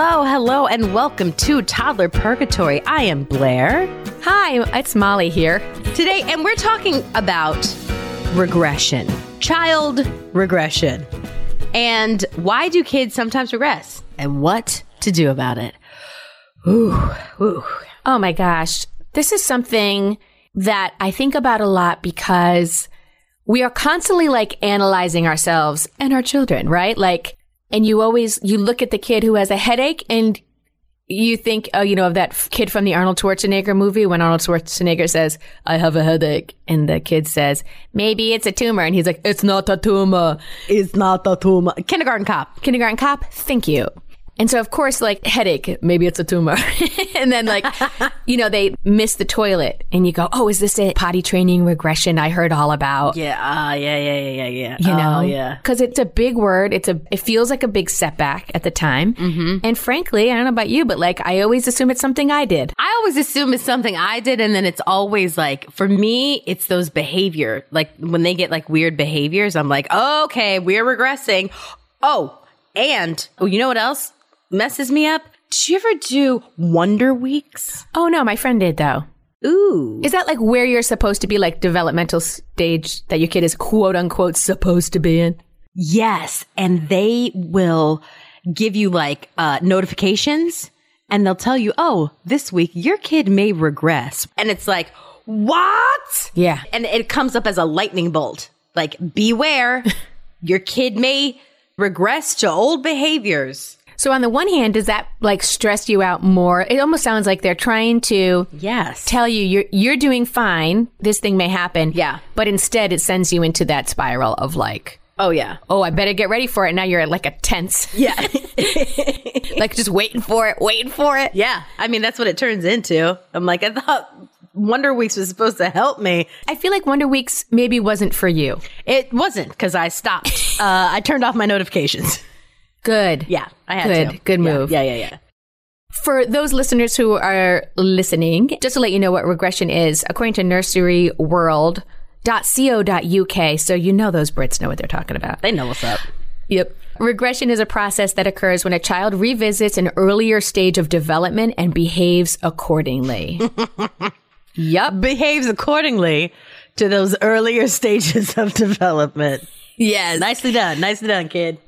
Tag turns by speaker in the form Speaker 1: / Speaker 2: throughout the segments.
Speaker 1: Hello, hello, and welcome to Toddler Purgatory. I am Blair
Speaker 2: Hi, it's Molly here.
Speaker 1: today, and we're talking about regression, child regression, and why do kids sometimes regress, and what to do about it. Ooh, ooh.
Speaker 2: Oh my gosh. This is something that I think about a lot because we are constantly like analyzing ourselves and our children, right? Like, and you always, you look at the kid who has a headache and you think, oh, you know, of that kid from the Arnold Schwarzenegger movie when Arnold Schwarzenegger says, I have a headache. And the kid says, maybe it's a tumor. And he's like, it's not a tumor.
Speaker 1: It's not a tumor. Kindergarten cop.
Speaker 2: kindergarten cop, thank you. And so, of course, like headache, maybe it's a tumor. and then, like, you know, they miss the toilet and you go, oh, is this a potty training regression I heard all about?
Speaker 1: Yeah, uh, yeah, yeah, yeah, yeah, yeah.
Speaker 2: You know,
Speaker 1: oh, yeah.
Speaker 2: because it's a big word. It's a, it feels like a big setback at the time. Mm-hmm. And frankly, I don't know about you, but like, I always assume it's something I did.
Speaker 1: I always assume it's something I did, and then it's always like, for me, it's those behavior. Like when they get like weird behaviors, I'm like, okay, we're regressing. Oh, and oh, you know what else messes me up? Did you ever do Wonder Weeks?
Speaker 2: Oh no, my friend did though.
Speaker 1: Ooh.
Speaker 2: Is that like where you're supposed to be, like developmental stage that your kid is quote unquote supposed to be in?
Speaker 1: Yes. And they will give you like uh, notifications and they'll tell you, oh, this week your kid may regress. And it's like, what?
Speaker 2: Yeah.
Speaker 1: And it comes up as a lightning bolt. Like, beware, your kid may regress to old behaviors.
Speaker 2: So on the one hand, does that like stress you out more? It almost sounds like they're trying to
Speaker 1: Yes.
Speaker 2: tell you you're you're doing fine. This thing may happen.
Speaker 1: Yeah.
Speaker 2: But instead, it sends you into that spiral of like,
Speaker 1: oh, yeah.
Speaker 2: oh, I better get ready for it. Now you're at like a tense,
Speaker 1: Yeah.
Speaker 2: like just waiting for it, waiting for it.
Speaker 1: yeah. I mean, that's what it turns into. I'm like, I thought Wonder Weeks was supposed to help me.
Speaker 2: I feel like Wonder Weeks maybe wasn't for you.
Speaker 1: It wasn't because I stopped. uh, I turned off my notifications.
Speaker 2: Good.
Speaker 1: Yeah, I had
Speaker 2: Good.
Speaker 1: to.
Speaker 2: Good
Speaker 1: Yeah,
Speaker 2: move.
Speaker 1: Yeah, yeah, yeah.
Speaker 2: For those listeners who are listening, just to let you know what regression is, according to nurseryworld.co.uk, so you know those Brits know what they're talking about.
Speaker 1: They know what's up.
Speaker 2: Yep. Regression is a process that occurs when a child revisits an earlier stage of development and behaves accordingly. yep.
Speaker 1: Behaves accordingly to those earlier stages of development.
Speaker 2: Yes.
Speaker 1: Nicely done. Nicely done, kid.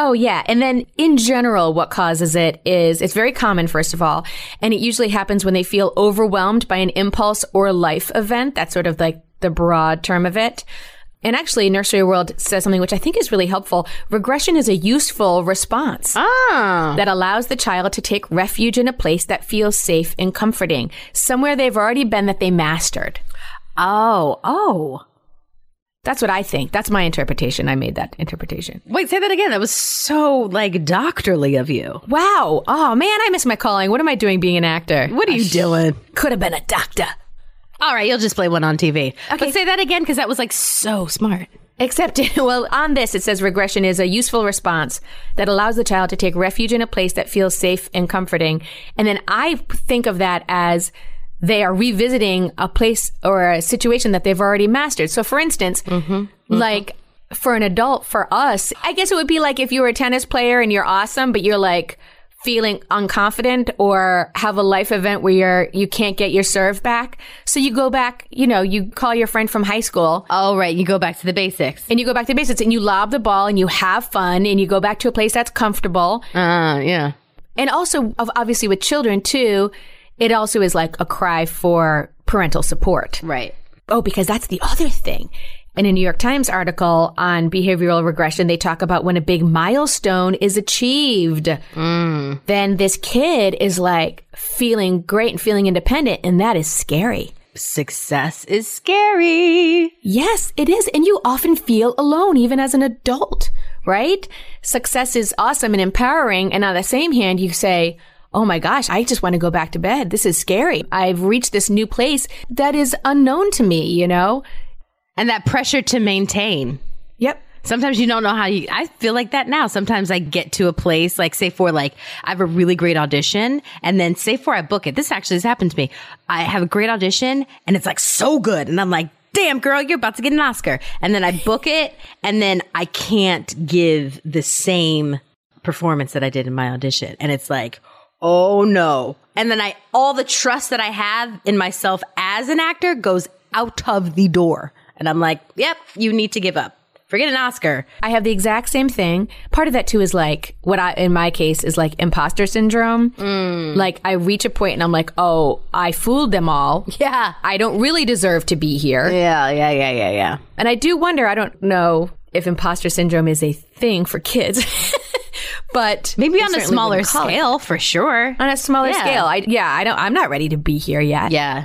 Speaker 2: Oh, yeah. And then in general, what causes it is it's very common, first of all, and it usually happens when they feel overwhelmed by an impulse or a life event. That's sort of like the broad term of it. And actually, Nursery World says something which I think is really helpful. Regression is a useful response.
Speaker 1: Ah.
Speaker 2: that allows the child to take refuge in a place that feels safe and comforting, somewhere they've already been that they mastered.
Speaker 1: Oh, oh.
Speaker 2: That's what I think. That's my interpretation. I made that interpretation.
Speaker 1: Wait, say that again. That was so like doctorly of you.
Speaker 2: Wow. Oh man, I miss my calling. What am I doing being an actor?
Speaker 1: What are you doing?
Speaker 2: Could have been a doctor.
Speaker 1: All right, you'll just play one on TV. But say that again because that was like so smart.
Speaker 2: Except, well, on this, it says regression is a useful response that allows the child to take refuge in a place that feels safe and comforting. And then I think of that as they are revisiting a place or a situation that they've already mastered. So, for instance, like for an adult, for us, I guess it would be like if you were a tennis player and you're awesome, but you're like feeling unconfident or have a life event where you're you can't get your serve back. So you go back, you know, you call your friend from high school
Speaker 1: Oh, right. You go back to the basics.
Speaker 2: and you go back to the basics and you lob the ball and you have fun and you go back to a place that's comfortable.
Speaker 1: Uh, yeah.
Speaker 2: And also, obviously, with children too, it also is like a cry for parental support.
Speaker 1: Right.
Speaker 2: Oh, because that's the other thing. In a New York Times article on behavioral regression, they talk about when a big milestone is achieved. Mm. Then this kid is like feeling great and feeling independent, and that is scary.
Speaker 1: Success is scary.
Speaker 2: Yes, it is. And you often feel alone, even as an adult, right? Success is awesome and empowering. And on the same hand, you say, Oh my gosh, I just want to go back to bed. This is scary. I've reached this new place that is unknown to me, you know?
Speaker 1: And that pressure to maintain.
Speaker 2: Yep.
Speaker 1: Sometimes you don't know how you, I feel like that now. Sometimes I get to a place, like say for like, I have a really great audition and then say for I book it. This actually has happened to me. I have a great audition and it's like so good. And I'm like, damn girl, you're about to get an Oscar. And then I book it and then I can't give the same performance that I did in my audition. And it's like, oh no. And then I, all the trust that I have in myself as an actor goes out of the door. And I'm like, yep, you need to give up. Forget an Oscar.
Speaker 2: I have the exact same thing. Part of that too is like what I, in my case, is like imposter syndrome. Mm. Like I reach a point and I'm like, oh, I fooled them all.
Speaker 1: Yeah.
Speaker 2: I don't really deserve to be here.
Speaker 1: Yeah, yeah, yeah, yeah, yeah.
Speaker 2: And I do wonder, I don't know if imposter syndrome is a thing for kids, but
Speaker 1: Maybe on a smaller
Speaker 2: it.
Speaker 1: scale for sure.
Speaker 2: On a smaller
Speaker 1: Yeah.
Speaker 2: scale. I, yeah, I don't, I'm not ready to be here yet.
Speaker 1: Yeah.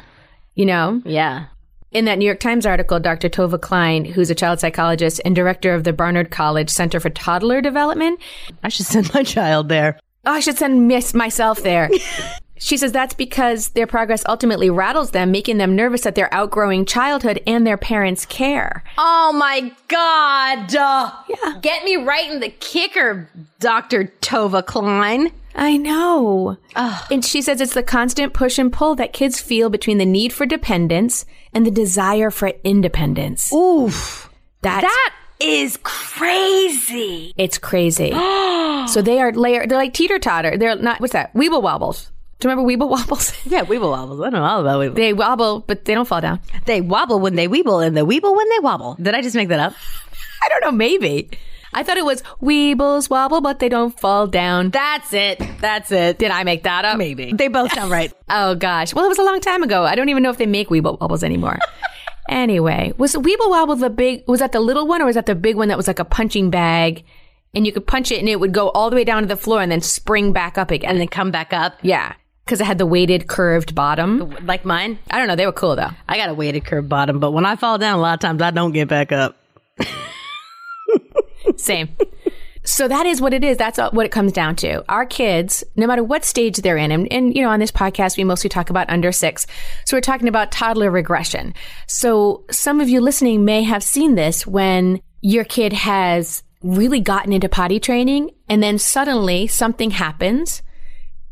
Speaker 2: You know?
Speaker 1: Yeah.
Speaker 2: In that New York Times article, Dr. Tovah Klein, who's a child psychologist and director of the Barnard College Center for Toddler Development,
Speaker 1: I should send my child there.
Speaker 2: Oh, I should send miss myself there. she says that's because their progress ultimately rattles them, making them nervous that they're outgrowing childhood and their parents' care.
Speaker 1: Oh my God. Uh, yeah. Get me right in the kicker, Dr. Tovah Klein.
Speaker 2: I know. And she says it's the constant push and pull that kids feel between the need for dependence and the desire for independence.
Speaker 1: Oof.
Speaker 2: That's
Speaker 1: That is crazy.
Speaker 2: it's crazy. so they are layer. They're like teeter totter. They're not. What's that? Weeble wobbles. Do you remember weeble wobbles?
Speaker 1: Yeah, weeble wobbles. I don't know all about weeble.
Speaker 2: they wobble, but they don't fall down.
Speaker 1: They wobble when they weeble and they weeble when they wobble. Did I just make that up?
Speaker 2: I don't know. Maybe. I thought it was weebles wobble, but they don't fall down.
Speaker 1: That's it. That's it.
Speaker 2: Did I make that up?
Speaker 1: Maybe. They both sound right.
Speaker 2: Oh gosh. Well, it was a long time ago. I don't even know if they make Weeble Wobbles anymore. anyway, was Weeble Wobble the big? Was that the little one, or was that the big one that was like a punching bag, and you could punch it and it would go all the way down to the floor and then spring back up again?
Speaker 1: and then come back up
Speaker 2: yeah, because it had the weighted curved bottom.
Speaker 1: like mine.
Speaker 2: I don't know. They were cool though.
Speaker 1: I got a weighted curved bottom, but when I fall down, a lot of times I don't get back up.
Speaker 2: Same. So that is what it is. That's what it comes down to. Our kids, no matter what stage they're in, and, and, you know, on this podcast, we mostly talk about under six. So we're talking about toddler regression. So some of you listening may have seen this when your kid has really gotten into potty training and then suddenly something happens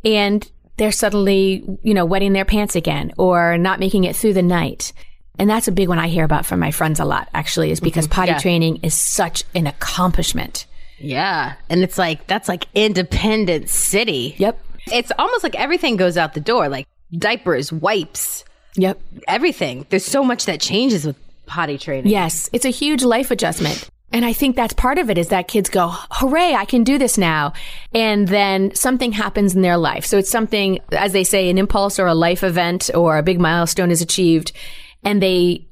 Speaker 2: and they're suddenly, you know, wetting their pants again or not making it through the night. And that's a big one I hear about from my friends a lot, actually, is because mm-hmm. potty
Speaker 1: Yeah.
Speaker 2: training is such an accomplishment.
Speaker 1: Yeah. And it's like, that's like independent city.
Speaker 2: Yep.
Speaker 1: It's almost like everything goes out the door, like diapers, wipes,
Speaker 2: Yep.
Speaker 1: everything. There's so much that changes with potty training.
Speaker 2: Yes. It's a huge life adjustment. And I think that's part of it is that kids go, hooray, I can do this now. And then something happens in their life. So it's something, as they say, an impulse or a life event or a big milestone is achieved. And they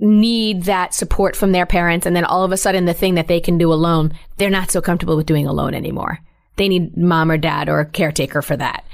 Speaker 2: need that support from their parents. And then all of a sudden, the thing that they can do alone, they're not so comfortable with doing alone anymore. They need mom or dad or a caretaker for that.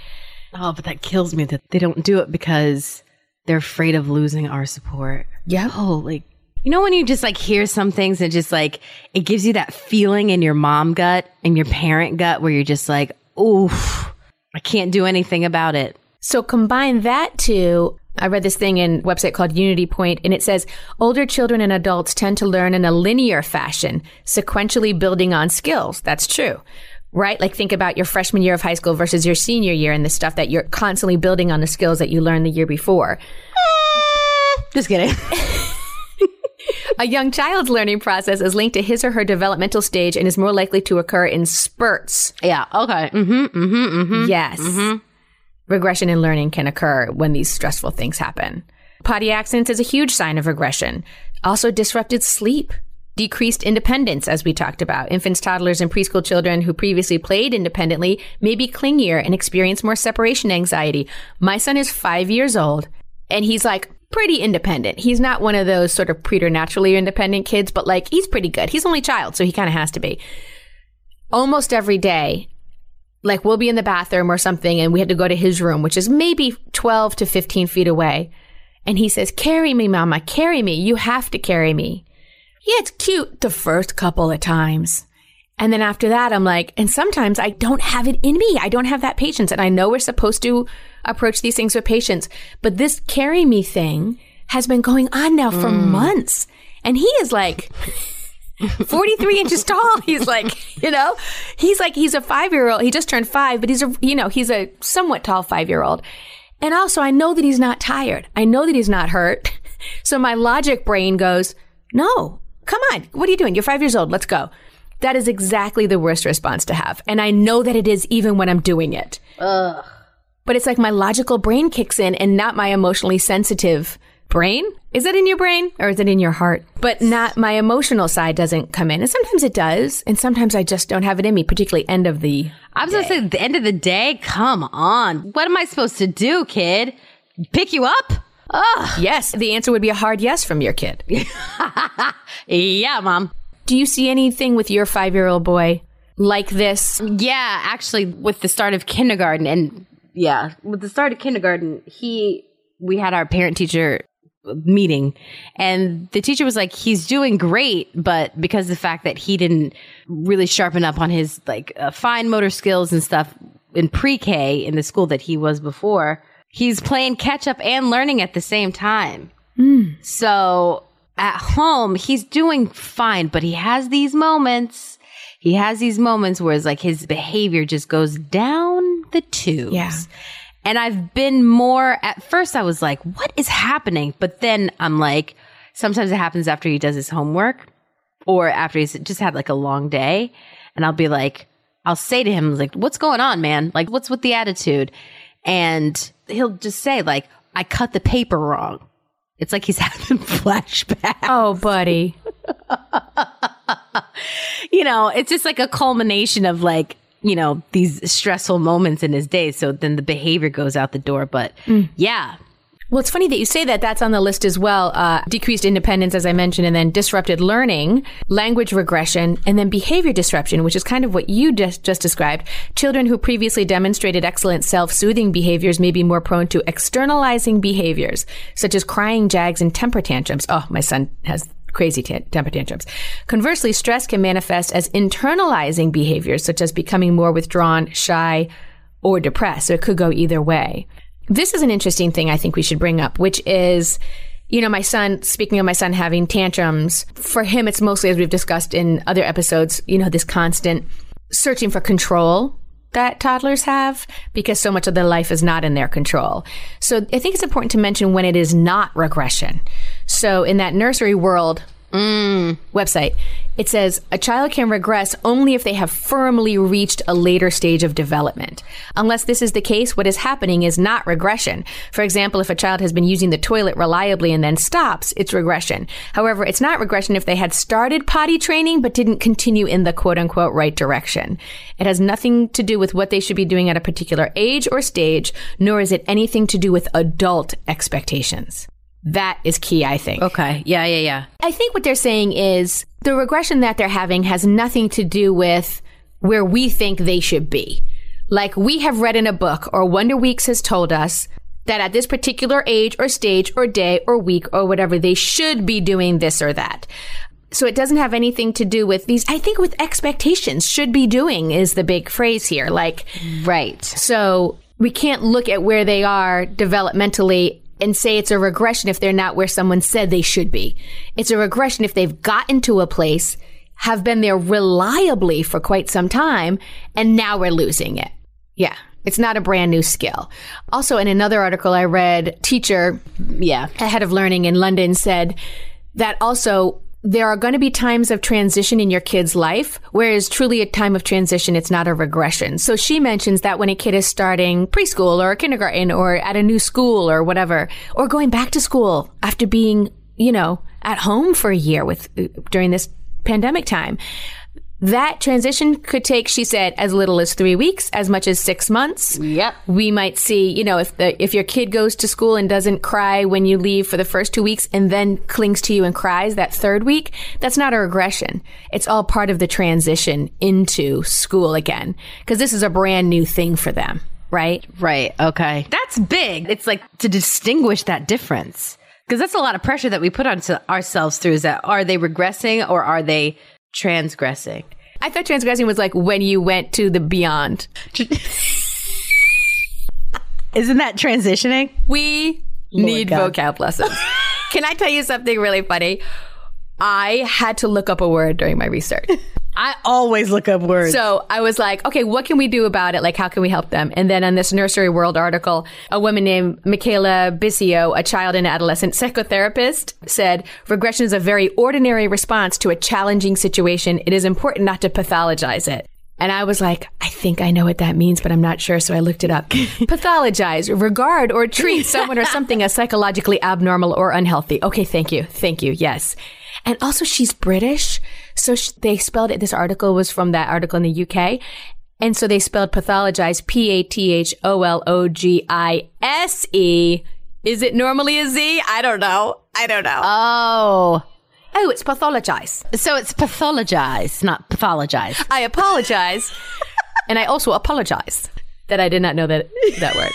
Speaker 1: Oh, but that kills me that they don't do it because they're afraid of losing our support.
Speaker 2: Yeah.
Speaker 1: Oh, like, you know, when you just like hear some things and just like it gives you that feeling in your mom gut and your parent gut where you're just like, oof, I can't do anything about it.
Speaker 2: So combine that to I read this thing in a website called Unity Point, and it says older children and adults tend to learn in a linear fashion, sequentially building on skills. That's true. Right? Like think about your freshman year of high school versus your senior year and the stuff that you're constantly building on the skills that you learned the year before.
Speaker 1: Just kidding.
Speaker 2: A young child's learning process is linked to his or her developmental stage and is more likely to occur in spurts.
Speaker 1: yeah. Okay. Mm-hmm. Mm-hmm.
Speaker 2: mm-hmm Yes. Regression in learning can occur when these stressful things happen. Potty accidents is a huge sign of regression. Also, disrupted sleep, decreased independence, as we talked about. Infants, toddlers, and preschool children who previously played independently may be clingier and experience more separation anxiety. My son is five years old, and he's like pretty independent. He's not one of those sort of preternaturally independent kids, but like he's pretty good. He's only child, so he kind of has to be. Almost every day, like we'll be in the bathroom or something and we had to go to his room, which is maybe 12 to 15 feet away. And he says, carry me, mama, carry me. You have to carry me. Yeah, it's cute the first couple of times. And then after that, I'm like, and sometimes I don't have it in me. I don't have that patience. And I know we're supposed to approach these things with patience, but this carry me thing has been going on now for mm. months. And he is like, 43 inches tall. He's like, you know, he's like, he's a five year old. He just turned five, but he's a, you know, he's a somewhat tall five year old. And also, I know that he's not tired. I know that he's not hurt. So my logic brain goes, no, come on. What are you doing? You're five years old. Let's go. That is exactly the worst response to have. And I know that it is even when I'm doing it. Ugh. But it's like my logical brain kicks in and not my emotionally sensitive brain. Is it in your brain or is it in your heart? But not my emotional side doesn't come in. And sometimes it does. And sometimes I just don't have it in me, particularly end of the.
Speaker 1: I was going to say, the end of the day, come on. What am I supposed to do, kid? Pick you up?
Speaker 2: Ugh. Yes. The answer would be a hard yes from your kid.
Speaker 1: yeah, mom.
Speaker 2: Do you see anything with your five year old boy like this?
Speaker 1: Yeah, actually, with the start of kindergarten, and yeah, with the start of kindergarten, he, we had our parent teacher meeting and the teacher was like he's doing great but because of the fact that he didn't really sharpen up on his like uh, fine motor skills and stuff in pre-k in the school that he was before he's playing catch up and learning at the same time mm. so at home he's doing fine but he has these moments he has these moments where it's like his behavior just goes down the tubes
Speaker 2: yeah
Speaker 1: and I've been more, at first I was like, what is happening? But then I'm like, sometimes it happens after he does his homework or after he's just had like a long day. And I'll be like, I'll say to him, like, what's going on, man? Like, what's with the attitude? And he'll just say, like, I cut the paper wrong. It's like he's having flashbacks.
Speaker 2: Oh, buddy.
Speaker 1: you know, it's just like a culmination of like you know, these stressful moments in his day. So then the behavior goes out the door. But mm. yeah.
Speaker 2: Well, it's funny that you say that. That's on the list as well. Uh, decreased independence, as I mentioned, and then disrupted learning, language regression, and then behavior disruption, which is kind of what you just, just described. Children who previously demonstrated excellent self-soothing behaviors may be more prone to externalizing behaviors, such as crying, jags, and temper tantrums. Oh, my son has crazy t- temper tantrums. Conversely, stress can manifest as internalizing behaviors, such as becoming more withdrawn, shy, or depressed. So it could go either way. This is an interesting thing I think we should bring up, which is, you know, my son, speaking of my son having tantrums, for him, it's mostly, as we've discussed in other episodes, you know, this constant searching for control that toddlers have because so much of their life is not in their control. So I think it's important to mention when it is not regression. So in that nursery world mm. website, it says a child can regress only if they have firmly reached a later stage of development. Unless this is the case, what is happening is not regression. For example, if a child has been using the toilet reliably and then stops, it's regression. However, it's not regression if they had started potty training but didn't continue in the quote unquote right direction. It has nothing to do with what they should be doing at a particular age or stage, nor is it anything to do with adult expectations. That is key, I think.
Speaker 1: Okay. Yeah, yeah, yeah.
Speaker 2: I think what they're saying is the regression that they're having has nothing to do with where we think they should be. Like we have read in a book or Wonder Weeks has told us that at this particular age or stage or day or week or whatever, they should be doing this or that. So it doesn't have anything to do with these. I think with expectations should be doing is the big phrase here. Like,
Speaker 1: right.
Speaker 2: So we can't look at where they are developmentally and say it's a regression if they're not where someone said they should be. It's a regression if they've gotten to a place, have been there reliably for quite some time, and now we're losing it. Yeah. It's not a brand new skill. Also, in another article I read, teacher,
Speaker 1: yeah,
Speaker 2: head of learning in London said that also there are going to be times of transition in your kid's life, whereas truly a time of transition, it's not a regression. So she mentions that when a kid is starting preschool or kindergarten or at a new school or whatever, or going back to school after being, you know, at home for a year with during this pandemic time, that transition could take, she said, as little as three weeks, as much as six months.
Speaker 1: Yep.
Speaker 2: We might see, you know, if the if your kid goes to school and doesn't cry when you leave for the first two weeks and then clings to you and cries that third week, that's not a regression. It's all part of the transition into school again. Because this is a brand new thing for them, right?
Speaker 1: Right. Okay. That's big. It's like to distinguish that difference. Because that's a lot of pressure that we put on ourselves through is that are they regressing or are they transgressing.
Speaker 2: I thought transgressing was like when you went to the beyond.
Speaker 1: Isn't that transitioning?
Speaker 2: We Lord need God. vocab lessons. Can I tell you something really funny? I had to look up a word during my research.
Speaker 1: I always look up words.
Speaker 2: So I was like, okay, what can we do about it? Like, how can we help them? And then on this Nursery World article, a woman named Michaela Bisio, a child and adolescent psychotherapist, said regression is a very ordinary response to a challenging situation. It is important not to pathologize it. And I was like, I think I know what that means, but I'm not sure. So I looked it up. Pathologize, regard, or treat someone or something as psychologically abnormal or unhealthy. Okay, thank you. Thank you. Yes. And also, she's British. So sh- they spelled it. This article was from that article in the UK. And so they spelled pathologize P A T H O L O G I S E. Is it normally a Z? I don't know. I don't know.
Speaker 1: oh,
Speaker 2: oh, it's pathologize.
Speaker 1: so it's pathologize, not pathologize.
Speaker 2: I apologize. and I also apologize that I did not know that, that word.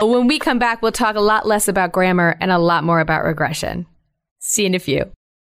Speaker 2: when we come back, we'll talk a lot less about grammar and a lot more about regression. See you in a few.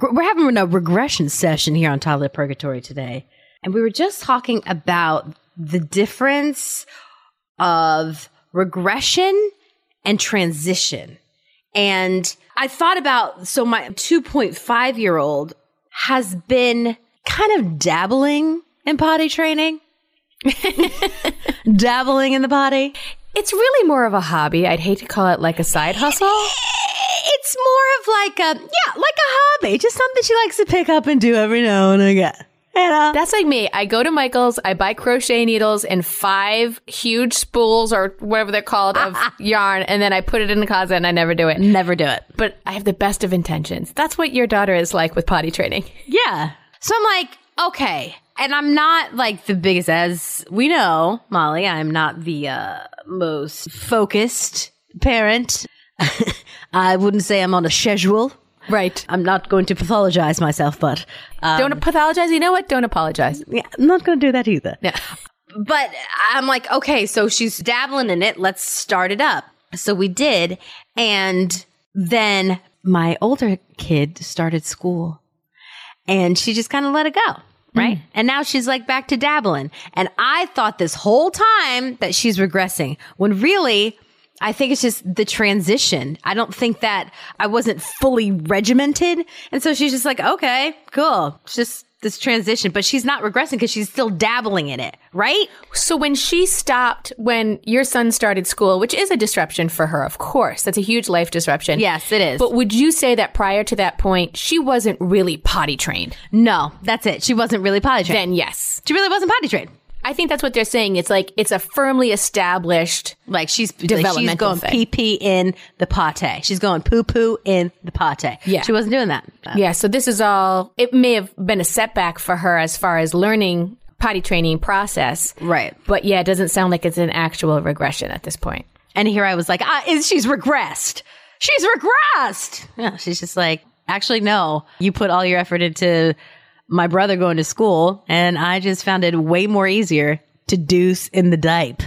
Speaker 1: We're having a regression session here on Toddler Purgatory today. And we were just talking about the difference of regression and transition. And I thought about so my 2.5 year old has been kind of dabbling in potty training, dabbling in the potty.
Speaker 2: It's really more of a hobby. I'd hate to call it like a side hustle.
Speaker 1: It's more of like a yeah, like a hobby, just something she likes to pick up and do every now and again. You know,
Speaker 2: That's like me. I go to Michael's, I buy crochet needles and five huge spools or whatever they're called of yarn, and then I put it in the closet and I never do it.
Speaker 1: never do it.
Speaker 2: But I have the best of intentions. That's what your daughter is like with potty training.
Speaker 1: Yeah. So I'm like, okay. And I'm not like the biggest, as we know, Molly, I'm not the uh, most focused parent. I wouldn't say I'm on a schedule.
Speaker 2: Right.
Speaker 1: I'm not going to pathologize myself, but um,
Speaker 2: Don't pathologize. You know what? Don't apologize.
Speaker 1: yeah, I'm not going to do that either.
Speaker 2: Yeah.
Speaker 1: But I'm like, okay, so she's dabbling in it. Let's start it up. So we did. And then my older kid started school and she just kind of let it go. Right. And now she's like back to dabbling. And I thought this whole time that she's regressing when really I think it's just the transition. I don't think that I wasn't fully regimented. And so she's just like, okay, cool. It's just this transition, but she's not regressing because she's still dabbling in it. Right.
Speaker 2: So when she stopped, when your son started school, which is a disruption for her, of course, that's a huge life disruption.
Speaker 1: Yes, it is.
Speaker 2: But would you say that prior to that point, she wasn't really potty trained?
Speaker 1: No, that's it. She wasn't really potty trained.
Speaker 2: Then yes.
Speaker 1: she really wasn't potty trained.
Speaker 2: I think that's what they're saying. It's like it's a firmly established
Speaker 1: Like she's developmental like she's going
Speaker 2: thing.
Speaker 1: pee pee in the pate. She's going poo poo in the pate.
Speaker 2: Yeah.
Speaker 1: she wasn't doing that.
Speaker 2: Yeah, so this is all, it may have been a setback for her as far as learning potty training process.
Speaker 1: Right.
Speaker 2: But yeah, it doesn't sound like it's an actual regression at this point.
Speaker 1: And here I was like, ah, is she's regressed? She's regressed. Yeah, she's just like, actually, no. You put all your effort into my brother going to school, and I just found it way more easier to deuce in the dipe.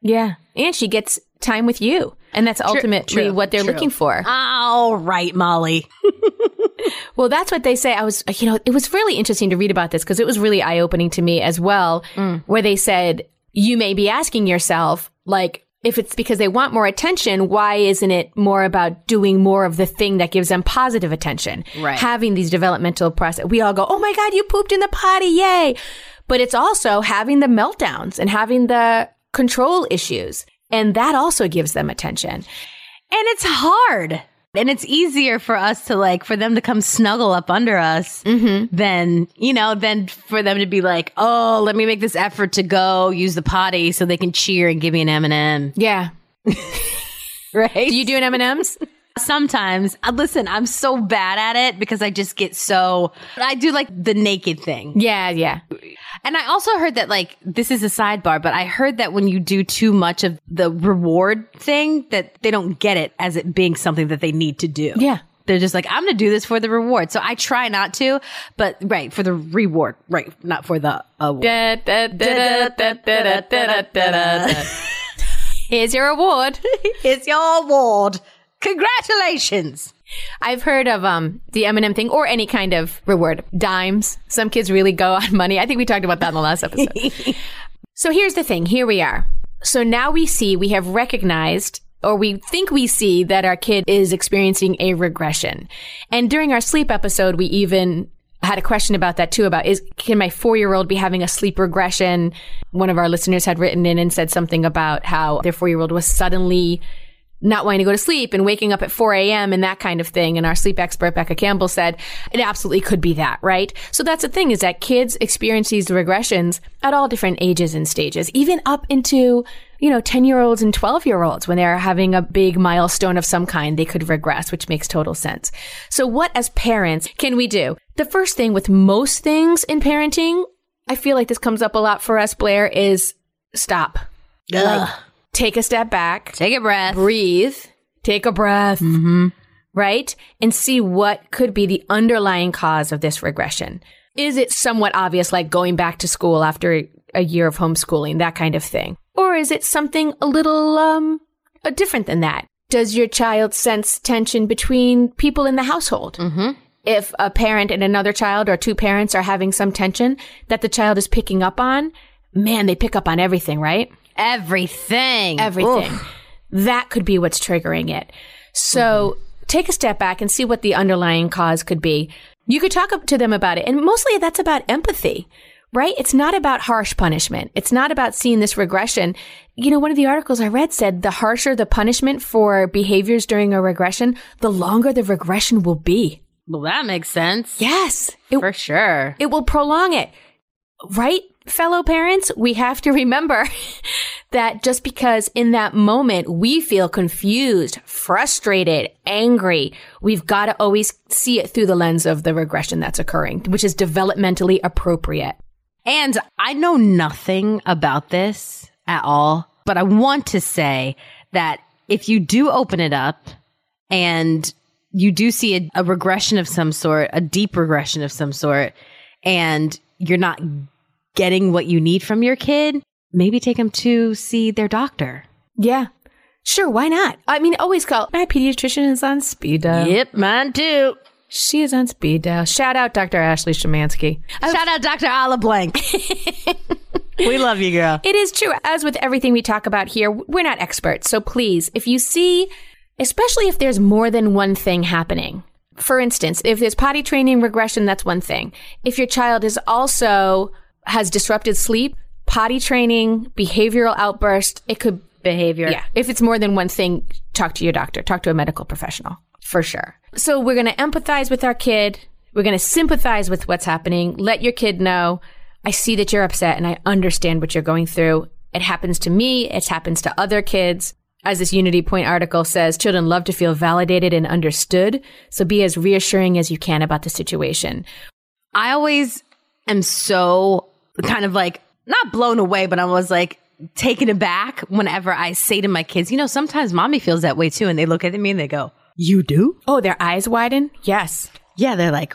Speaker 2: Yeah. And she gets time with you. And that's ultimately
Speaker 1: true,
Speaker 2: what they're
Speaker 1: true.
Speaker 2: looking for.
Speaker 1: All right, Molly.
Speaker 2: Well, that's what they say. I was, you know, it was really interesting to read about this because it was really eye opening to me as well, mm. where they said, you may be asking yourself, like, if it's because they want more attention, why isn't it more about doing more of the thing that gives them positive attention?
Speaker 1: Right.
Speaker 2: Having these developmental process. We all go, oh my God, you pooped in the potty. Yay. But it's also having the meltdowns and having the control issues. And that also gives them attention.
Speaker 1: And it's hard. And it's easier for us to like, for them to come snuggle up under us than, you know, than for them to be like, oh, let me make this effort to go use the potty so they can cheer and give me an M&M.
Speaker 2: Yeah.
Speaker 1: Right?
Speaker 2: Do you do an M&M's?
Speaker 1: Sometimes, uh, listen, I'm so bad at it because I just get so, I do like the naked thing.
Speaker 2: yeah, yeah.
Speaker 1: And I also heard that like this is a sidebar, but I heard that when you do too much of the reward thing, that they don't get it as it being something that they need to do.
Speaker 2: Yeah.
Speaker 1: They're just like, I'm going to do this for the reward. So I try not to, but right, for the reward, right, not for the award.
Speaker 2: Here's your award.
Speaker 1: Here's your award. Congratulations.
Speaker 2: I've heard of um the M&M thing or any kind of reward. Dimes. Some kids really go on money. I think we talked about that in the last episode. so here's the thing. Here we are. So now we see, we have recognized or we think we see that our kid is experiencing a regression. And during our sleep episode, we even had a question about that too about is can my 4-year-old be having a sleep regression? One of our listeners had written in and said something about how their 4-year-old was suddenly not wanting to go to sleep and waking up at 4 a.m. and that kind of thing. And our sleep expert, Becca Campbell, said it absolutely could be that, right? So that's the thing is that kids experience these regressions at all different ages and stages, even up into, you know, 10 year olds and 12 year olds when they're having a big milestone of some kind, they could regress, which makes total sense. So what as parents can we do? The first thing with most things in parenting, I feel like this comes up a lot for us, Blair, is stop.
Speaker 1: Ugh.
Speaker 2: Take a step back
Speaker 1: Take a breath.
Speaker 2: breathe, take a breath, right? And see what could be the underlying cause of this regression. Is it somewhat obvious, like going back to school after a year of homeschooling, that kind of thing? Or is it something a little, um, different than that? Does your child sense tension between people in the household? Mm-hmm. If a parent and another child or two parents are having some tension that the child is picking up on, man, they pick up on everything, right?
Speaker 1: Everything.
Speaker 2: everything.
Speaker 1: Oof.
Speaker 2: That could be what's triggering it. So mm-hmm. take a step back and see what the underlying cause could be. You could talk to them about it. And mostly that's about empathy, right? It's not about harsh punishment. It's not about seeing this regression. You know, one of the articles I read said the harsher the punishment for behaviors during a regression, the longer the regression will be.
Speaker 1: Well, that makes sense.
Speaker 2: Yes. It,
Speaker 1: For sure.
Speaker 2: it will prolong it. Right, fellow parents? We have to remember that just because in that moment we feel confused, frustrated, angry, we've got to always see it through the lens of the regression that's occurring, which is developmentally appropriate.
Speaker 1: And I know nothing about this at all, but I want to say that if you do open it up and you do see a, a regression of some sort, a deep regression of some sort, and you're not getting what you need from your kid, maybe take them to see their doctor.
Speaker 2: Yeah. Sure, why not? I mean, always call. My pediatrician is on speed dial.
Speaker 1: Yep, mine too.
Speaker 2: She is on speed dial. Shout out Dr. Ashley Shemansky.
Speaker 1: Shout oh. out Dr. Ala Blank. we love you, girl.
Speaker 2: It is true. As with everything we talk about here, we're not experts. So please, if you see, especially if there's more than one thing happening, for instance, if there's potty training regression, that's one thing. If your child is also has disrupted sleep, potty training, behavioral outburst, it could
Speaker 1: Behavior.
Speaker 2: yeah. If it's more than one thing, talk to your doctor, talk to a medical professional for sure. So we're going to empathize with our kid. We're going to sympathize with what's happening. Let your kid know, I see that you're upset and I understand what you're going through. It happens to me. It happens to other kids. As this Unity Point article says, children love to feel validated and understood. So be as reassuring as you can about the situation.
Speaker 1: I always am so kind of like not blown away, but I was like taken aback whenever I say to my kids, you know, sometimes mommy feels that way too. And they look at me and they go, You do?
Speaker 2: Oh, their eyes widen? Yes.
Speaker 1: Yeah, they're like,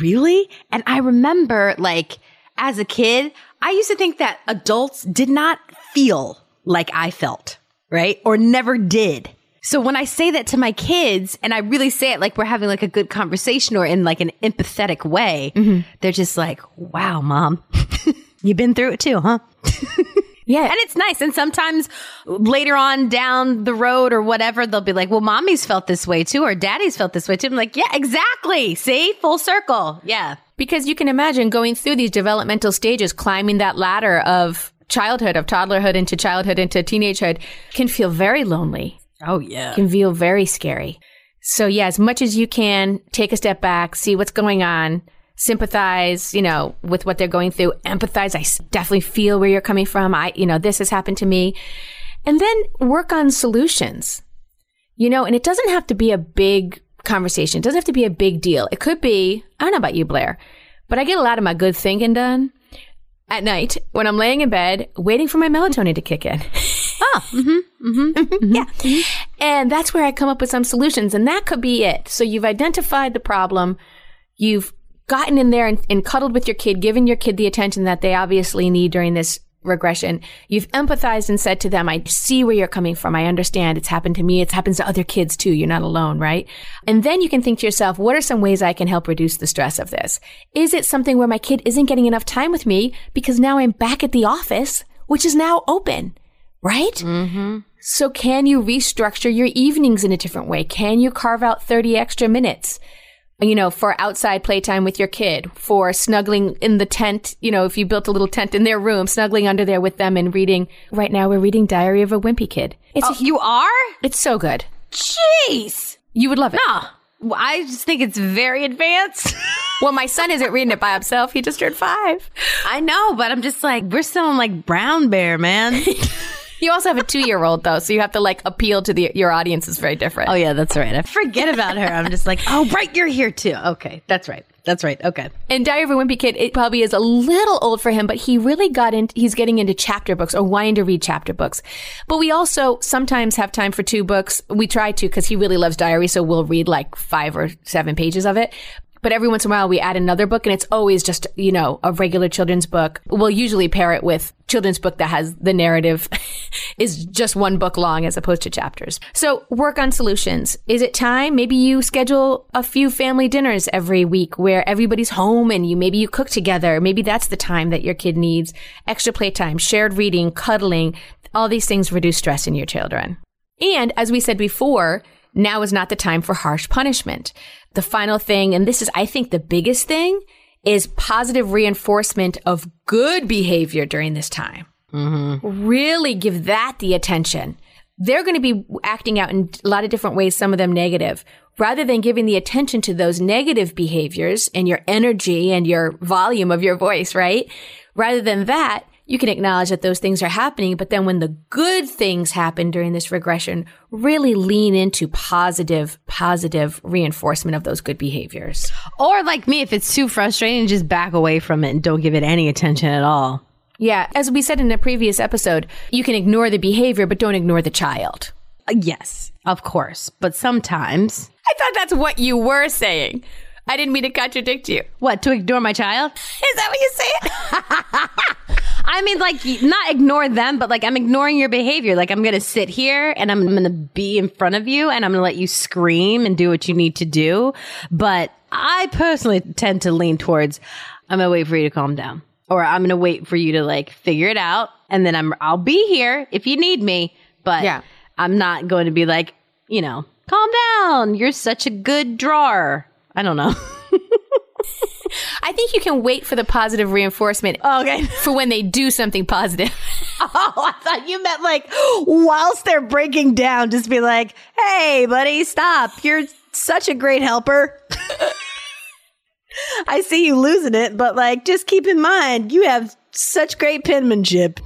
Speaker 1: Really? And I remember like as a kid, I used to think that adults did not feel like I felt. right? Or never did. So when I say that to my kids and I really say it like we're having like a good conversation or in like an empathetic way, mm-hmm. they're just like, wow, mom, you've been through it too, huh?
Speaker 2: Yeah.
Speaker 1: And it's nice. And sometimes later on down the road or whatever, they'll be like, well, mommy's felt this way too, or daddy's felt this way too. I'm like, yeah, exactly. See, full circle. Yeah.
Speaker 2: Because you can imagine going through these developmental stages, climbing that ladder of childhood, of toddlerhood into childhood into teenagehood can feel very lonely,
Speaker 1: Oh, yeah.
Speaker 2: can feel very scary. So yeah, as much as you can, take a step back, see what's going on, sympathize, you know, with what they're going through, empathize. I definitely feel where you're coming from. I, you know, this has happened to me. And then work on solutions. You know, and it doesn't have to be a big conversation. It doesn't have to be a big deal. It could be, I don't know about you, Blair, but I get a lot of my good thinking done at night when I'm laying in bed waiting for my melatonin to kick in. Mm-hmm, mm-hmm, yeah. Mm-hmm. And that's where I come up with some solutions. And that could be it. So you've identified the problem. You've gotten in there and, and cuddled with your kid, given your kid the attention that they obviously need during this regression. You've empathized and said to them, I see where you're coming from. I understand. It's happened to me. It happens to other kids too. You're not alone, right? And then you can think to yourself, what are some ways I can help reduce the stress of this? Is it something where my kid isn't getting enough time with me because now I'm back at the office, which is now open, right? Mm-hmm. So can you restructure your evenings in a different way? Can you carve out 30 extra minutes? you know, for outside playtime with your kid, for snuggling in the tent, you know, if you built a little tent in their room, snuggling under there with them and reading. Right now we're reading Diary of a Wimpy Kid. It's
Speaker 1: Oh, you are?
Speaker 2: it's so good.
Speaker 1: Jeez.
Speaker 2: You would love it.
Speaker 1: Nah. I just think it's very advanced.
Speaker 2: Well, my son isn't reading it by himself. He just turned five.
Speaker 1: I know, but I'm just like, we're still in like Brown Bear, man.
Speaker 2: You also have a two year old though, so you have to like appeal to the your audience is very different.
Speaker 1: oh, yeah, that's right. I forget about her. I'm just like, oh, right, you're here too. Okay, that's right. That's right. Okay.
Speaker 2: And Diary of a Wimpy Kid, it probably is a little old for him, but he really got into, he's getting into chapter books or wanting to read chapter books. But we also sometimes have time for two books. We try to because he really loves diary, so we'll read like five or seven pages of it. But every once in a while we add another book and it's always just, you know, a regular children's book. We'll usually pair it with children's book that has the narrative is just one book long as opposed to chapters. So work on solutions. Is it time? Maybe you schedule a few family dinners every week where everybody's home and you maybe you cook together. Maybe that's the time that your kid needs extra playtime, shared reading, cuddling. All these things reduce stress in your children. And as we said before, now is not the time for harsh punishment. The final thing, and this is, I think, the biggest thing, is positive reinforcement of good behavior during this time. Mm-hmm. Really give that the attention. They're going to be acting out in a lot of different ways, some of them negative. Rather than giving the attention to those negative behaviors and your energy and your volume of your voice, right? Rather than that, you can acknowledge that those things are happening, but then when the good things happen during this regression, really lean into positive, positive reinforcement of those good behaviors.
Speaker 1: Or like me, if it's too frustrating, just back away from it and don't give it any attention at all.
Speaker 2: Yeah. As we said in a previous episode, you can ignore the behavior, but don't ignore the child.
Speaker 1: Uh, yes, of course. But sometimes,
Speaker 2: I thought that's what you were saying. I didn't mean to contradict you.
Speaker 1: what, to ignore my child?
Speaker 2: Is that what you said?
Speaker 1: I mean, like, not ignore them, but like, I'm ignoring your behavior. Like, I'm going to sit here and I'm going to be in front of you and I'm going to let you scream and do what you need to do. But I personally tend to lean towards, I'm going to wait for you to calm down or I'm going to wait for you to like figure it out. And then I'm, I'll be here if you need me. But
Speaker 2: Yeah.
Speaker 1: I'm not going to be like, you know, calm down. You're such a good drawer. I don't know.
Speaker 2: I think you can wait for the positive reinforcement
Speaker 1: okay.
Speaker 2: for when they do something positive.
Speaker 1: Oh, I thought you meant like whilst they're breaking down, just be like, hey, buddy, stop. You're such a great helper. I see you losing it, but like, just keep in mind, you have such great penmanship.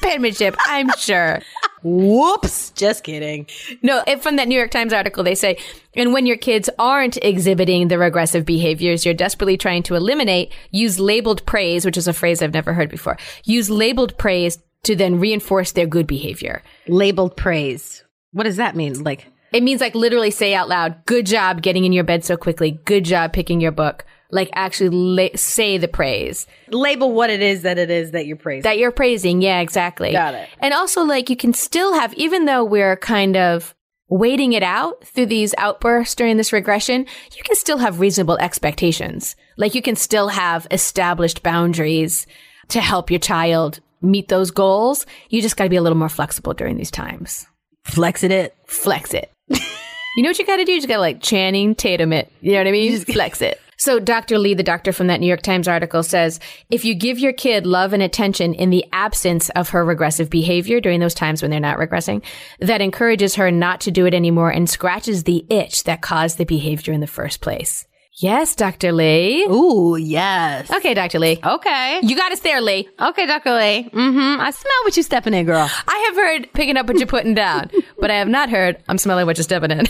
Speaker 2: Penmanship, I'm sure.
Speaker 1: Whoops. Just kidding.
Speaker 2: No, if from that New York Times article, they say, and when your kids aren't exhibiting the regressive behaviors you're desperately trying to eliminate, use labeled praise, which is a phrase I've never heard before. Use labeled praise to then reinforce their good behavior.
Speaker 1: Labeled praise. What does that mean? Like,
Speaker 2: It means like literally say out loud, good job getting in your bed so quickly. Good job picking your book. Like actually la- say the praise
Speaker 1: Label what it is that it is that you're praising.
Speaker 2: that you're praising. Yeah, exactly.
Speaker 1: Got it.
Speaker 2: And also, like, you can still have, even though we're kind of waiting it out through these outbursts during this regression, you can still have reasonable expectations. Like, you can still have established boundaries to help your child meet those goals. You just got to be a little more flexible during these times.
Speaker 1: Flexing it.
Speaker 2: Flex it. you know what you got to do? You just got to like Channing Tatum it. You know what I mean? Just flex it. So Dr. Lee, the doctor from that New York Times article says, if you give your kid love and attention in the absence of her regressive behavior during those times when they're not regressing, that encourages her not to do it anymore and scratches the itch that caused the behavior in the first place. Yes, Dr. Lee.
Speaker 1: Ooh, yes.
Speaker 2: Okay, Dr. Lee.
Speaker 1: Okay.
Speaker 2: You got us there, Lee.
Speaker 1: Okay, Dr. Lee. Mm-hmm. I smell what you're stepping in, girl.
Speaker 2: I have heard picking up what you're putting down, but I have not heard I'm smelling what you're stepping in.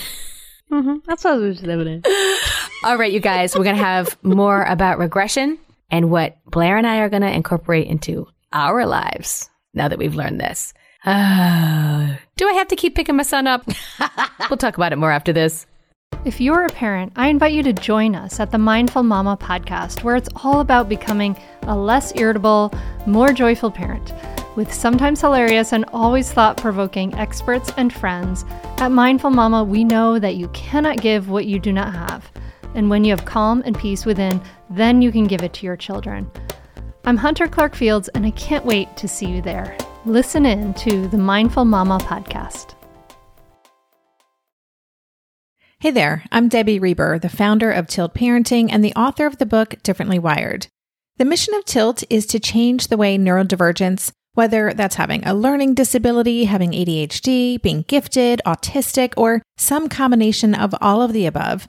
Speaker 2: Mm-hmm.
Speaker 1: That's what you're stepping in.
Speaker 2: All right, you guys, we're going to have more about regression and what Blair and I are going to incorporate into our lives now that we've learned this. Uh, do I have to keep picking my son up? we'll talk about it more after this.
Speaker 3: If you're a parent, I invite you to join us at the Mindful Mama podcast, where it's all about becoming a less irritable, more joyful parent. With sometimes hilarious and always thought provoking experts and friends, at Mindful Mama, we know that you cannot give what you do not have. And when you have calm and peace within, then you can give it to your children. I'm Hunter Clark Fields, and I can't wait to see you there. Listen in to the Mindful Mama podcast.
Speaker 4: Hey there, I'm Debbie Reber, the founder of Tilt Parenting and the author of the book Differently Wired. The mission of Tilt is to change the way neurodivergence, whether that's having a learning disability, having ADHD, being gifted, autistic, or some combination of all of the above,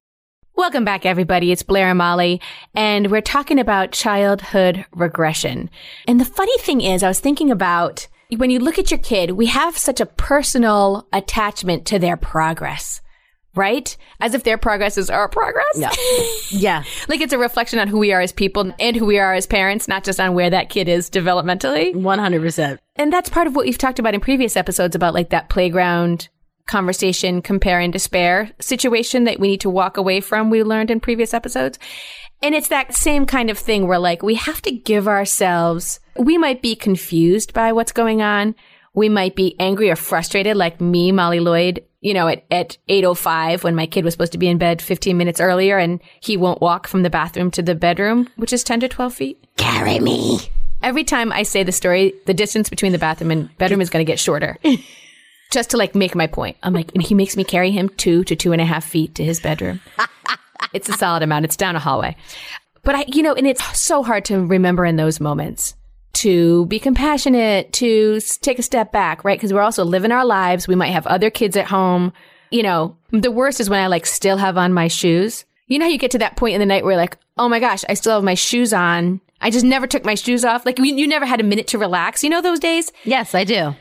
Speaker 2: Welcome back, everybody. It's Blair and Molly, and we're talking about childhood regression. And the funny thing is, I was thinking about when you look at your kid, we have such a personal attachment to their progress, right? As if their progress is our progress.
Speaker 1: Yeah. yeah.
Speaker 2: like it's a reflection on who we are as people and who we are as parents, not just on where that kid is developmentally.
Speaker 1: 100%.
Speaker 2: And that's part of what we've talked about in previous episodes about like that playground conversation, compare and despair situation that we need to walk away from. We learned in previous episodes. And it's that same kind of thing where like we have to give ourselves, we might be confused by what's going on. We might be angry or frustrated like me, Molly Lloyd, you know, at, at 8.05 when my kid was supposed to be in bed 15 minutes earlier and he won't walk from the bathroom to the bedroom, which is 10 to 12 feet.
Speaker 1: Carry me.
Speaker 2: Every time I say the story, the distance between the bathroom and bedroom is going to get shorter. Just to like make my point. I'm like, and he makes me carry him two to two and a half feet to his bedroom. it's a solid amount. It's down a hallway. But I, you know, and it's so hard to remember in those moments to be compassionate, to take a step back, right? Because we're also living our lives. We might have other kids at home. You know, the worst is when I like still have on my shoes. You know how you get to that point in the night where you're like, oh my gosh, I still have my shoes on. I just never took my shoes off. Like you you never had a minute to relax. You know those days?
Speaker 1: Yes, I do.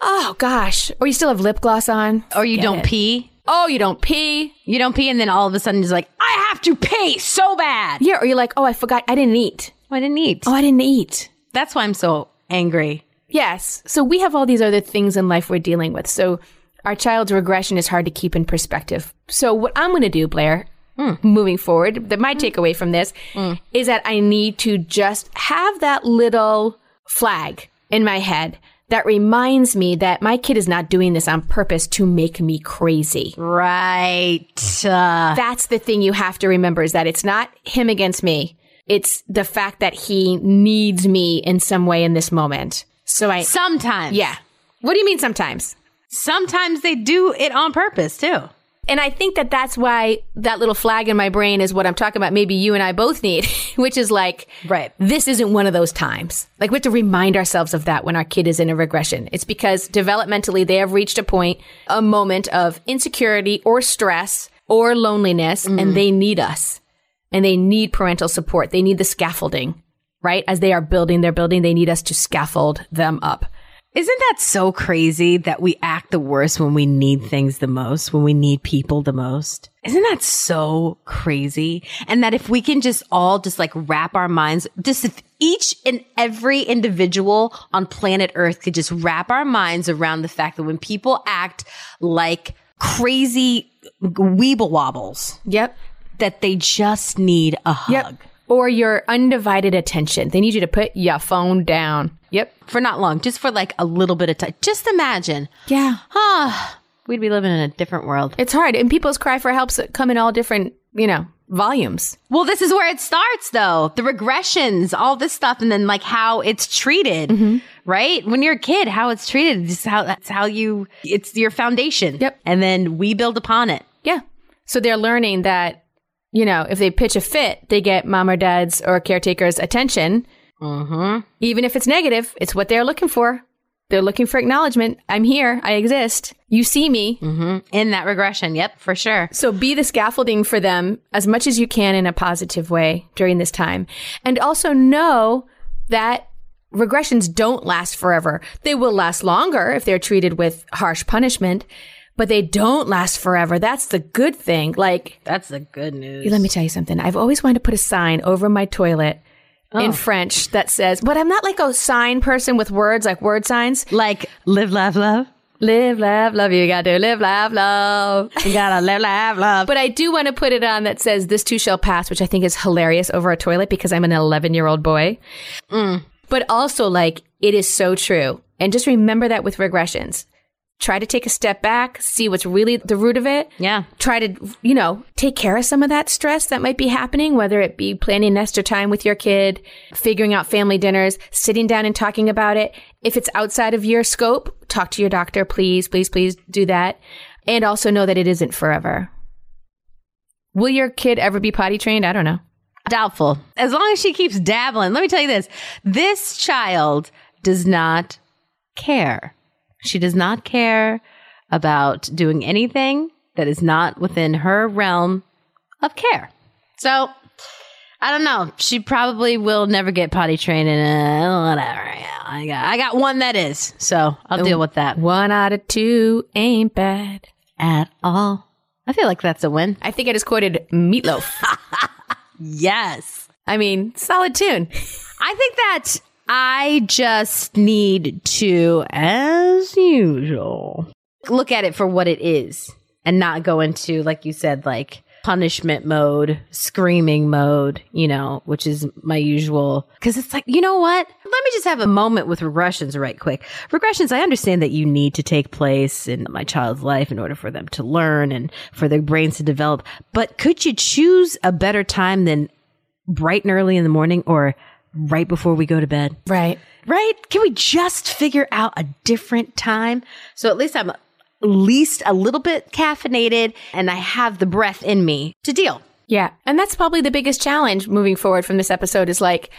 Speaker 2: Oh gosh. Or you still have lip gloss on.
Speaker 1: Or you
Speaker 2: Forget
Speaker 1: don't
Speaker 2: it.
Speaker 1: pee.
Speaker 2: Oh, you don't pee.
Speaker 1: You don't pee, and then all of a sudden it's like, I have to pee so bad.
Speaker 2: Yeah, or you're like, oh, I forgot. I didn't eat.
Speaker 1: Oh, I didn't eat.
Speaker 2: Oh, I didn't eat.
Speaker 1: That's why I'm so angry.
Speaker 2: Yes. So we have all these other things in life we're dealing with. So our child's regression is hard to keep in perspective. So what I'm going to do, Blair, hmm. moving forward, that my takeaway from this hmm. is that I need to just have that little flag in my head that reminds me that my kid is not doing this on purpose to make me crazy.
Speaker 1: Right. Uh,
Speaker 2: That's the thing you have to remember is that it's not him against me. It's the fact that he needs me in some way in this moment. So I,
Speaker 1: Sometimes.
Speaker 2: yeah. What do you mean sometimes?
Speaker 1: Sometimes they do it on purpose too.
Speaker 2: And I think that that's why that little flag in my brain is what I'm talking about. Maybe you and I both need, which is like,
Speaker 1: Right.
Speaker 2: this isn't one of those times. Like we have to remind ourselves of that when our kid is in a regression. It's because developmentally they have reached a point, a moment of insecurity or stress or loneliness, and mm-hmm. they need us and they need parental support. They need the scaffolding, right? As they are building their building, they need us to scaffold them up.
Speaker 1: Isn't that so crazy that we act the worst when we need things the most, when we need people the most? Isn't that so crazy? And that if we can just all just like wrap our minds, just if each and every individual on planet Earth could just wrap our minds around the fact that when people act like crazy weeble wobbles,
Speaker 2: Yep.
Speaker 1: that they just need a hug.
Speaker 2: Yep. Or your undivided attention. They need you to put your phone down. Yep.
Speaker 1: For not long, just for like a little bit of time. Just imagine.
Speaker 2: Yeah.
Speaker 1: Ah, we'd be living in a different world.
Speaker 2: It's hard. And people's cry for helps come in all different, you know, volumes.
Speaker 1: Well, this is where it starts though. The regressions, all this stuff, and then like how it's treated,
Speaker 2: Mm-hmm.
Speaker 1: right? When you're a kid, how it's treated, just how that's how you, it's your foundation.
Speaker 2: Yep.
Speaker 1: And then we build upon it.
Speaker 2: Yeah. So they're learning that, you know, if they pitch a fit, they get mom or dad's or caretaker's attention.
Speaker 1: Mm-hmm.
Speaker 2: Even if it's negative, it's what they're looking for. They're looking for acknowledgement. I'm here. I exist. You see me.
Speaker 1: Mm-hmm. In that regression. Yep, for sure.
Speaker 2: So be the scaffolding for them as much as you can in a positive way during this time. And also know that regressions don't last forever. They will last longer if they're treated with harsh punishment, but they don't last forever. That's the good thing. Like,
Speaker 1: That's the good news.
Speaker 2: let me tell you something. I've always wanted to put a sign over my toilet in oh. French that says, but I'm not like a sign person with words, like word signs.
Speaker 1: like live, laugh, love.
Speaker 2: Live, laugh, love. You got to live, laugh, love.
Speaker 1: You gotta live, laugh, love.
Speaker 2: But I do want to put it on that says this too shall pass, which I think is hilarious over a toilet because I'm an 11 year old boy. Mm. But also like it is so true. And just remember that with regressions. Try to take a step back, see what's really the root of it.
Speaker 1: Yeah.
Speaker 2: Try to, you know, take care of some of that stress that might be happening, whether it be planning Nestor time with your kid, figuring out family dinners, sitting down and talking about it. If it's outside of your scope, talk to your doctor, please, please, please do that. And also know that it isn't forever. Will your kid ever be potty trained? I don't know.
Speaker 1: Doubtful. As long as she keeps dabbling. Let me tell you this. This child does not care. She does not care about doing anything that is not within her realm of care. So, I don't know. She probably will never get potty trained and uh, whatever. I got I got one that is. So, I'll deal with that
Speaker 2: One out of two ain't bad.
Speaker 1: at all. I feel like that's a win.
Speaker 2: I think I just quoted Meatloaf.
Speaker 1: Yes.
Speaker 2: I mean, solid tune.
Speaker 1: I think that I just need to, as usual, look at it for what it is and not go into, like you said, like punishment mode, screaming mode, you know, which is my usual. Cause it's like, you know what? Let me just have a moment with regressions right quick. Regressions, I understand that you need to take place in my child's life in order for them to learn and for their brains to develop. But could you choose a better time than bright and early in the morning or right before we go to bed?
Speaker 2: Right.
Speaker 1: Right? Can we just figure out a different time? So at least I'm at least a little bit caffeinated and I have the breath in me to deal.
Speaker 2: Yeah. And that's probably the biggest challenge moving forward from this episode is like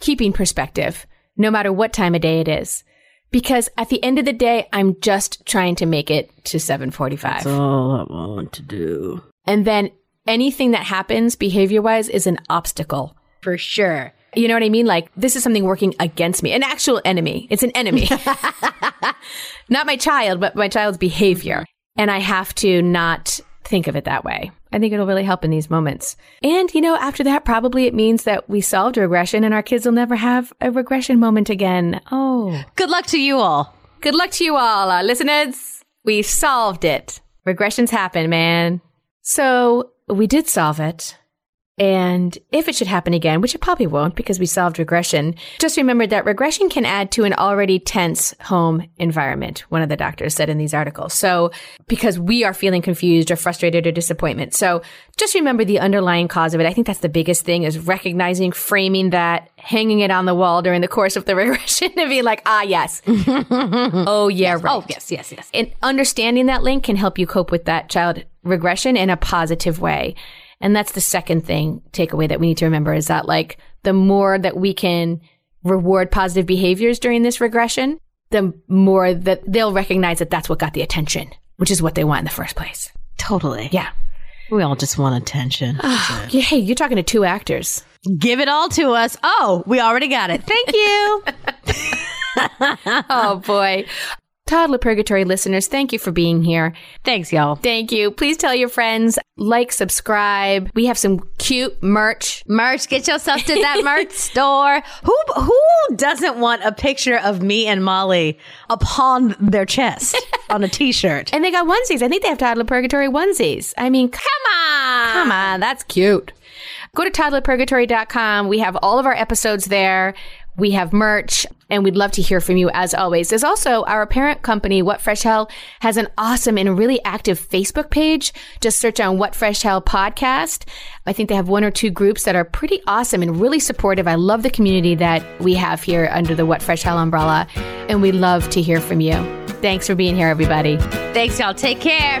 Speaker 2: keeping perspective, no matter what time of day it is. Because at the end of the day, I'm just trying to make it to 745.
Speaker 1: That's all I want to do.
Speaker 2: and then anything that happens behavior wise is an obstacle.
Speaker 1: For sure.
Speaker 2: You know what I mean? Like this is something working against me, an actual enemy. It's an enemy. not my child, but my child's behavior. And I have to not think of it that way. I think it'll really help in these moments. And, you know, after that, probably it means that we solved regression and our kids will never have a regression moment again. Oh,
Speaker 1: Good luck to you all.
Speaker 2: good luck to you all, uh, listeners. We solved it. Regressions happen, man. So we did solve it. And if it should happen again, which it probably won't because we solved regression, just remember that regression can add to an already tense home environment, one of the doctors said in these articles. So because we are feeling confused or frustrated or disappointment. So just remember the underlying cause of it. I think that's the biggest thing is recognizing, framing that, hanging it on the wall during the course of the regression and being like, ah, yes. oh, yeah, right.
Speaker 1: Oh, yes, yes, yes.
Speaker 2: And understanding that link can help you cope with that child regression in a positive way. And that's the second thing takeaway that we need to remember is that like the more that we can reward positive behaviors during this regression, the more that they'll recognize that that's what got the attention, which is what they want in the first place.
Speaker 1: Totally.
Speaker 2: Yeah.
Speaker 1: We all just want attention.
Speaker 2: Yeah, Hey, you're talking to two actors.
Speaker 1: Give it all to us. Oh, we already got it. Thank you.
Speaker 2: Oh boy. Toddler Purgatory listeners, thank you for being here.
Speaker 1: Thanks, y'all.
Speaker 2: Thank you. Please tell your friends, like, subscribe. We have some cute merch.
Speaker 1: Merch, get yourself to that merch store. Who who doesn't want a picture of me and Molly upon their chest on a t-shirt?
Speaker 2: And they got onesies. I think they have Toddler Purgatory onesies. I mean, come on. Come on. That's cute. Go to toddlerpurgatory.com. We have all of our episodes there. We have merch and we'd love to hear from you as always. There's also our parent company, What Fresh Hell, has an awesome and really active Facebook page. Just search on What Fresh Hell podcast. I think they have one or two groups that are pretty awesome and really supportive. I love the community that we have here under the What Fresh Hell umbrella and we love to hear from you. Thanks for being here, everybody.
Speaker 1: Thanks, y'all. Take care.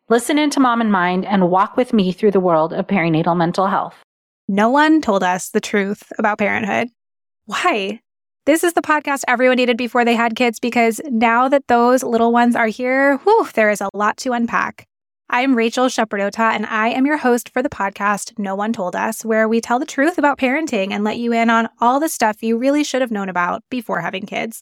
Speaker 5: Listen into Mom and Mind and walk with me through the world of perinatal mental health.
Speaker 6: No one told us the truth about parenthood. Why? This is the podcast everyone needed before they had kids because now that those little ones are here, whew, there is a lot to unpack. I'm Rachel Shepardota, and I am your host for the podcast No One Told Us, where we tell the truth about parenting and let you in on all the stuff you really should have known about before having kids.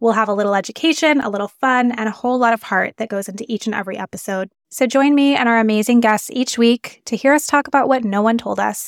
Speaker 6: We'll have a little education, a little fun, and a whole lot of heart that goes into each and every episode. So join me and our amazing guests each week to hear us talk about what no one told us.